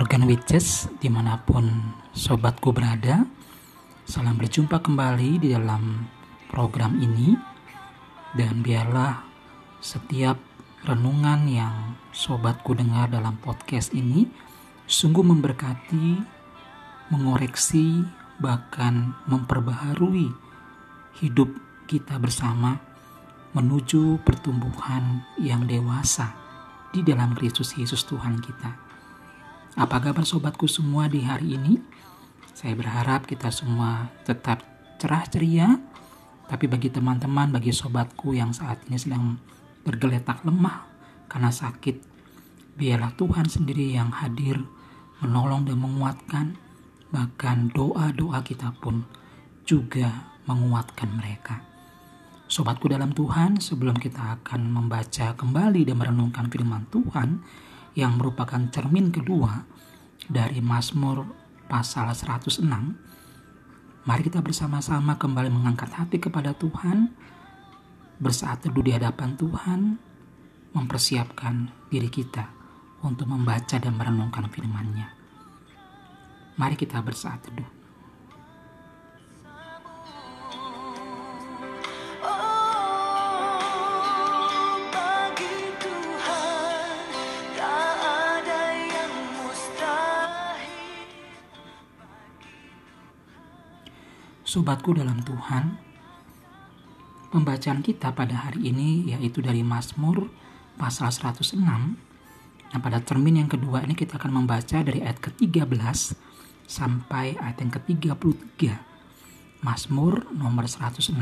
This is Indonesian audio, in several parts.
Morgan Witches di mana pun sobatku berada Salam berjumpa kembali di dalam program ini Dan biarlah setiap renungan yang sobatku dengar dalam podcast ini Sungguh memberkati, mengoreksi, bahkan memperbaharui hidup kita bersama Menuju pertumbuhan yang dewasa di dalam Kristus Yesus Tuhan kita. Apa kabar sobatku semua di hari ini? Saya berharap kita semua tetap cerah ceria. Tapi bagi teman-teman, bagi sobatku yang saat ini sedang bergeletak lemah karena sakit, biarlah Tuhan sendiri yang hadir menolong dan menguatkan. Bahkan doa-doa kita pun juga menguatkan mereka. Sobatku dalam Tuhan, sebelum kita akan membaca kembali dan merenungkan firman Tuhan, yang merupakan cermin kedua dari Mazmur pasal 106. Mari kita bersama-sama kembali mengangkat hati kepada Tuhan, bersaat teduh di hadapan Tuhan, mempersiapkan diri kita untuk membaca dan merenungkan firman-Nya. Mari kita bersaat teduh. Sobatku dalam Tuhan, pembacaan kita pada hari ini yaitu dari Mazmur pasal 106. Nah, pada termin yang kedua ini kita akan membaca dari ayat ke-13 sampai ayat yang ke-33. Mazmur nomor 106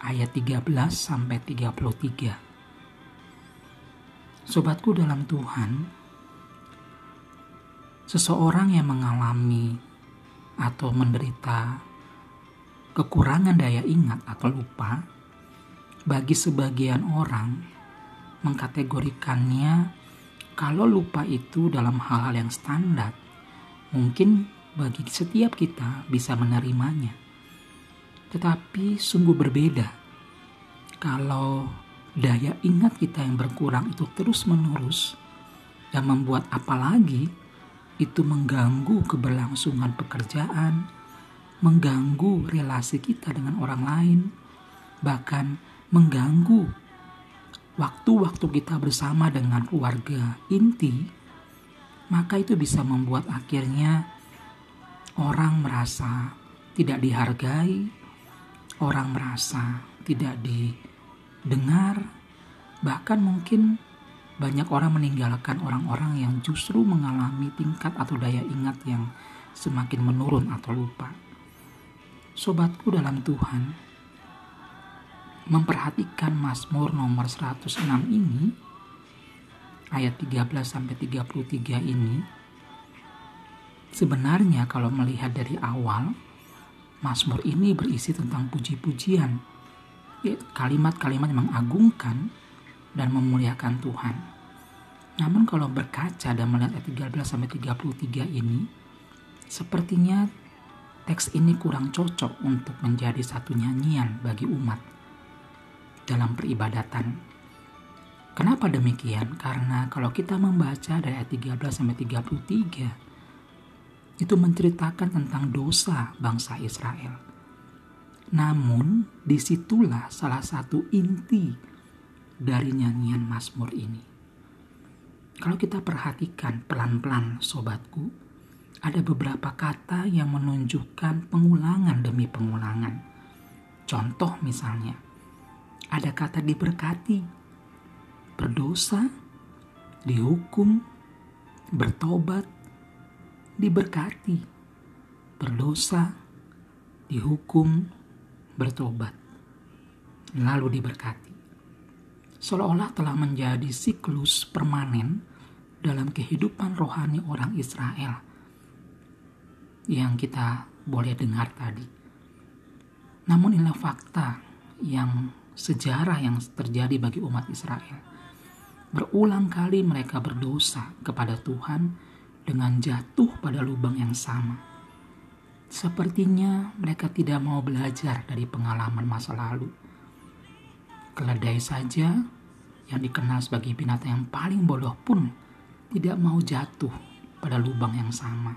ayat 13 sampai 33. Sobatku dalam Tuhan, seseorang yang mengalami atau menderita kekurangan daya ingat atau lupa, bagi sebagian orang mengkategorikannya kalau lupa itu dalam hal-hal yang standar, mungkin bagi setiap kita bisa menerimanya. Tetapi sungguh berbeda kalau daya ingat kita yang berkurang itu terus-menerus dan membuat apalagi itu mengganggu keberlangsungan pekerjaan, mengganggu relasi kita dengan orang lain, bahkan mengganggu waktu-waktu kita bersama dengan keluarga inti, maka itu bisa membuat akhirnya orang merasa tidak dihargai, orang merasa tidak didengar, bahkan mungkin banyak orang meninggalkan orang-orang yang justru mengalami tingkat atau daya ingat yang semakin menurun atau lupa sobatku dalam Tuhan, memperhatikan Mazmur nomor 106 ini, ayat 13 sampai 33 ini, sebenarnya kalau melihat dari awal, Mazmur ini berisi tentang puji-pujian, kalimat-kalimat yang mengagungkan dan memuliakan Tuhan. Namun kalau berkaca dan melihat ayat 13 sampai 33 ini, sepertinya teks ini kurang cocok untuk menjadi satu nyanyian bagi umat dalam peribadatan. Kenapa demikian? Karena kalau kita membaca dari ayat 13 sampai 33 itu menceritakan tentang dosa bangsa Israel. Namun di situlah salah satu inti dari nyanyian Mazmur ini. Kalau kita perhatikan pelan-pelan sobatku, ada beberapa kata yang menunjukkan pengulangan demi pengulangan. Contoh misalnya, ada kata diberkati, berdosa, dihukum, bertobat, diberkati, berdosa, dihukum, bertobat, lalu diberkati. Seolah-olah telah menjadi siklus permanen dalam kehidupan rohani orang Israel yang kita boleh dengar tadi. Namun inilah fakta yang sejarah yang terjadi bagi umat Israel. Berulang kali mereka berdosa kepada Tuhan dengan jatuh pada lubang yang sama. Sepertinya mereka tidak mau belajar dari pengalaman masa lalu. Keledai saja yang dikenal sebagai binatang yang paling bodoh pun tidak mau jatuh pada lubang yang sama.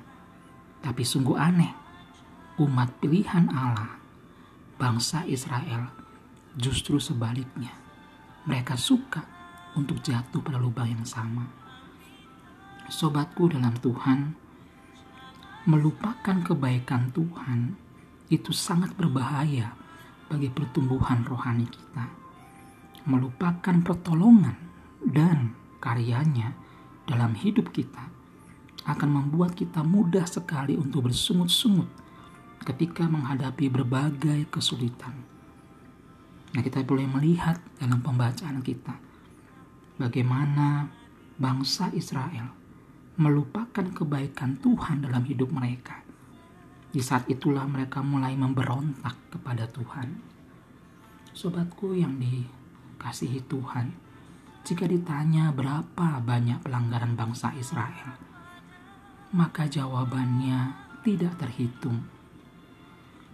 Tapi sungguh aneh, umat pilihan Allah, bangsa Israel, justru sebaliknya. Mereka suka untuk jatuh pada lubang yang sama. Sobatku dalam Tuhan, melupakan kebaikan Tuhan itu sangat berbahaya bagi pertumbuhan rohani kita. Melupakan pertolongan dan karyanya dalam hidup kita akan membuat kita mudah sekali untuk bersungut-sungut ketika menghadapi berbagai kesulitan. Nah, kita boleh melihat dalam pembacaan kita bagaimana bangsa Israel melupakan kebaikan Tuhan dalam hidup mereka. Di saat itulah mereka mulai memberontak kepada Tuhan. Sobatku yang dikasihi Tuhan, jika ditanya berapa banyak pelanggaran bangsa Israel, maka jawabannya tidak terhitung.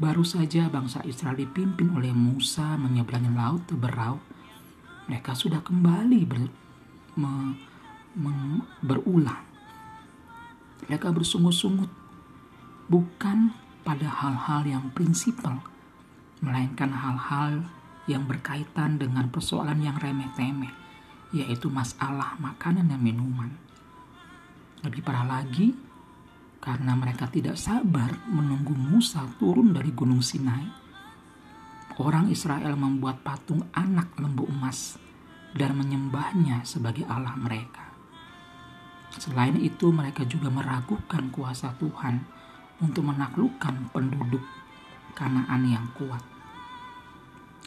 Baru saja bangsa Israel dipimpin oleh Musa menyeberangi laut Teberau, mereka sudah kembali ber, me, me, berulang mereka bersungut-sungut bukan pada hal-hal yang prinsipal, melainkan hal-hal yang berkaitan dengan persoalan yang remeh-temeh, yaitu masalah makanan dan minuman. Lebih parah lagi, karena mereka tidak sabar menunggu Musa turun dari Gunung Sinai, orang Israel membuat patung anak lembu emas dan menyembahnya sebagai Allah mereka. Selain itu, mereka juga meragukan kuasa Tuhan untuk menaklukkan penduduk Kanaan yang kuat.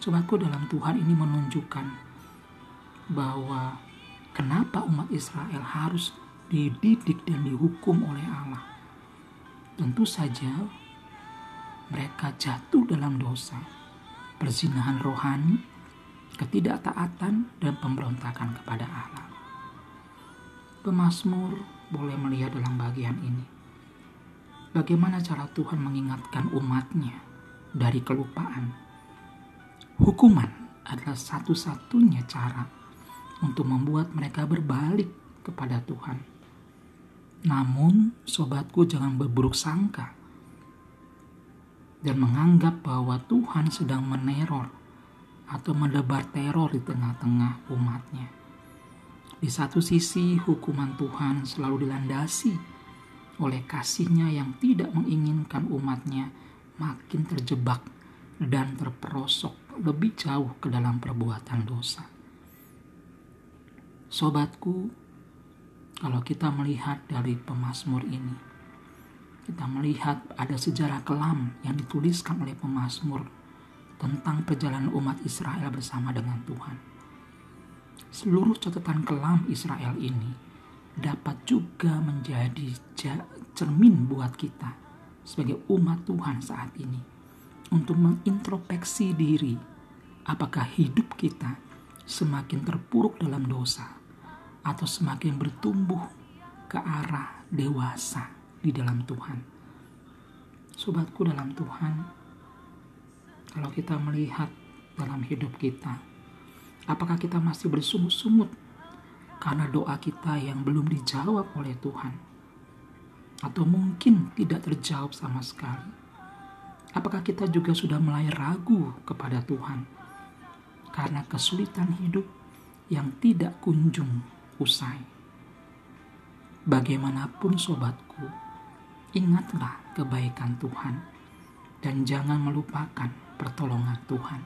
Sobatku dalam Tuhan ini menunjukkan bahwa kenapa umat Israel harus dididik dan dihukum oleh Allah. Tentu saja mereka jatuh dalam dosa, perzinahan rohani, ketidaktaatan, dan pemberontakan kepada Allah. Pemasmur boleh melihat dalam bagian ini. Bagaimana cara Tuhan mengingatkan umatnya dari kelupaan. Hukuman adalah satu-satunya cara untuk membuat mereka berbalik kepada Tuhan. Namun, sobatku jangan berburuk sangka dan menganggap bahwa Tuhan sedang meneror atau mendebar teror di tengah-tengah umatnya. Di satu sisi, hukuman Tuhan selalu dilandasi oleh kasihnya yang tidak menginginkan umatnya makin terjebak dan terperosok lebih jauh ke dalam perbuatan dosa. Sobatku, kalau kita melihat dari pemazmur ini, kita melihat ada sejarah kelam yang dituliskan oleh pemazmur tentang perjalanan umat Israel bersama dengan Tuhan. Seluruh catatan kelam Israel ini dapat juga menjadi cermin buat kita sebagai umat Tuhan saat ini untuk mengintrospeksi diri apakah hidup kita semakin terpuruk dalam dosa atau semakin bertumbuh ke arah dewasa di dalam Tuhan. Sobatku dalam Tuhan, kalau kita melihat dalam hidup kita, Apakah kita masih bersungut-sungut karena doa kita yang belum dijawab oleh Tuhan? Atau mungkin tidak terjawab sama sekali? Apakah kita juga sudah mulai ragu kepada Tuhan karena kesulitan hidup yang tidak kunjung usai? Bagaimanapun sobatku, ingatlah kebaikan Tuhan dan jangan melupakan pertolongan Tuhan.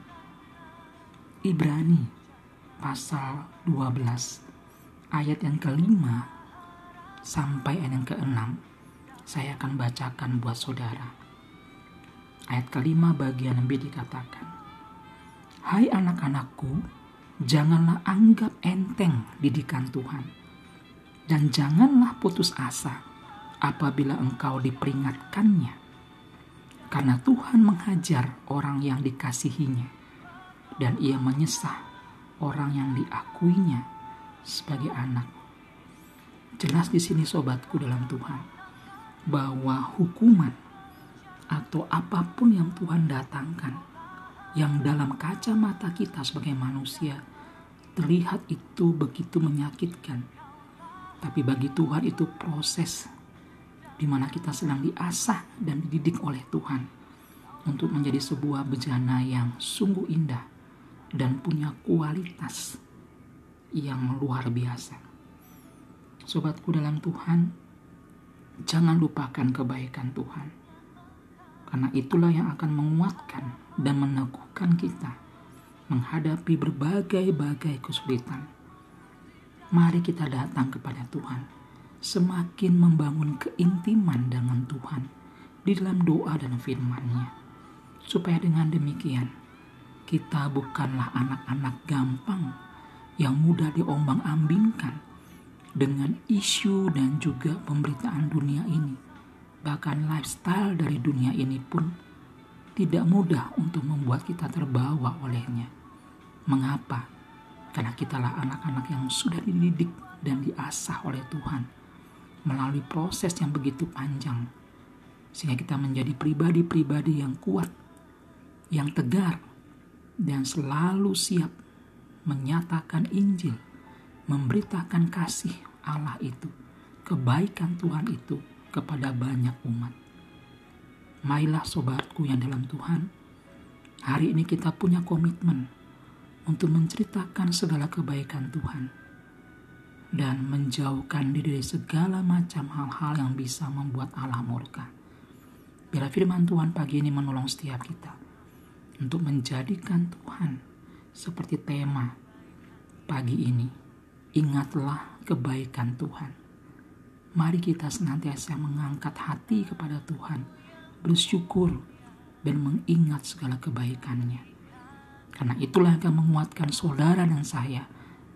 Ibrani pasal 12 ayat yang kelima sampai ayat yang keenam saya akan bacakan buat saudara. Ayat kelima bagian B dikatakan, Hai anak-anakku, janganlah anggap enteng didikan Tuhan, dan janganlah putus asa apabila engkau diperingatkannya, karena Tuhan menghajar orang yang dikasihinya, dan ia menyesah orang yang diakuinya sebagai anak. Jelas di sini sobatku dalam Tuhan bahwa hukuman atau apa pun yang Tuhan datangkan yang dalam kacamata kita sebagai manusia terlihat itu begitu menyakitkan. Tapi bagi Tuhan itu proses di mana kita sedang diasah dan dididik oleh Tuhan untuk menjadi sebuah bejana yang sungguh indah dan punya kualitas yang luar biasa. Sobatku dalam Tuhan, jangan lupakan kebaikan Tuhan. Karena itulah yang akan menguatkan dan meneguhkan kita menghadapi berbagai-bagai kesulitan. Mari kita datang kepada Tuhan, semakin membangun keintiman dengan Tuhan di dalam doa dan firman-Nya. Supaya dengan demikian, kita bukanlah anak-anak gampang yang mudah diombang-ambingkan dengan isu dan juga pemberitaan dunia ini. Bahkan lifestyle dari dunia ini pun tidak mudah untuk membuat kita terbawa olehnya. Mengapa? Karena kitalah anak-anak yang sudah dididik dan diasah oleh Tuhan melalui proses yang begitu panjang sehingga kita menjadi pribadi-pribadi yang kuat, yang tegar, dan selalu siap menyatakan Injil, memberitakan kasih Allah itu, kebaikan Tuhan itu kepada banyak umat. Marilah sobatku yang dalam Tuhan, hari ini kita punya komitmen untuk menceritakan segala kebaikan Tuhan dan menjauhkan diri dari segala macam hal-hal yang bisa membuat Allah murka. Bila firman Tuhan pagi ini menolong setiap kita untuk menjadikan Tuhan seperti tema pagi ini. Ingatlah kebaikan Tuhan. Mari kita senantiasa mengangkat hati kepada Tuhan, bersyukur dan mengingat segala kebaikannya. Karena itulah akan menguatkan saudara dan saya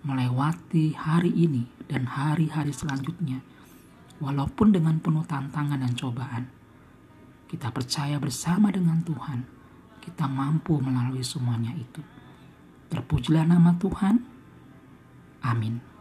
melewati hari ini dan hari-hari selanjutnya, walaupun dengan penuh tantangan dan cobaan. Kita percaya bersama dengan Tuhan kita mampu melalui semuanya itu. Terpujilah nama Tuhan. Amin.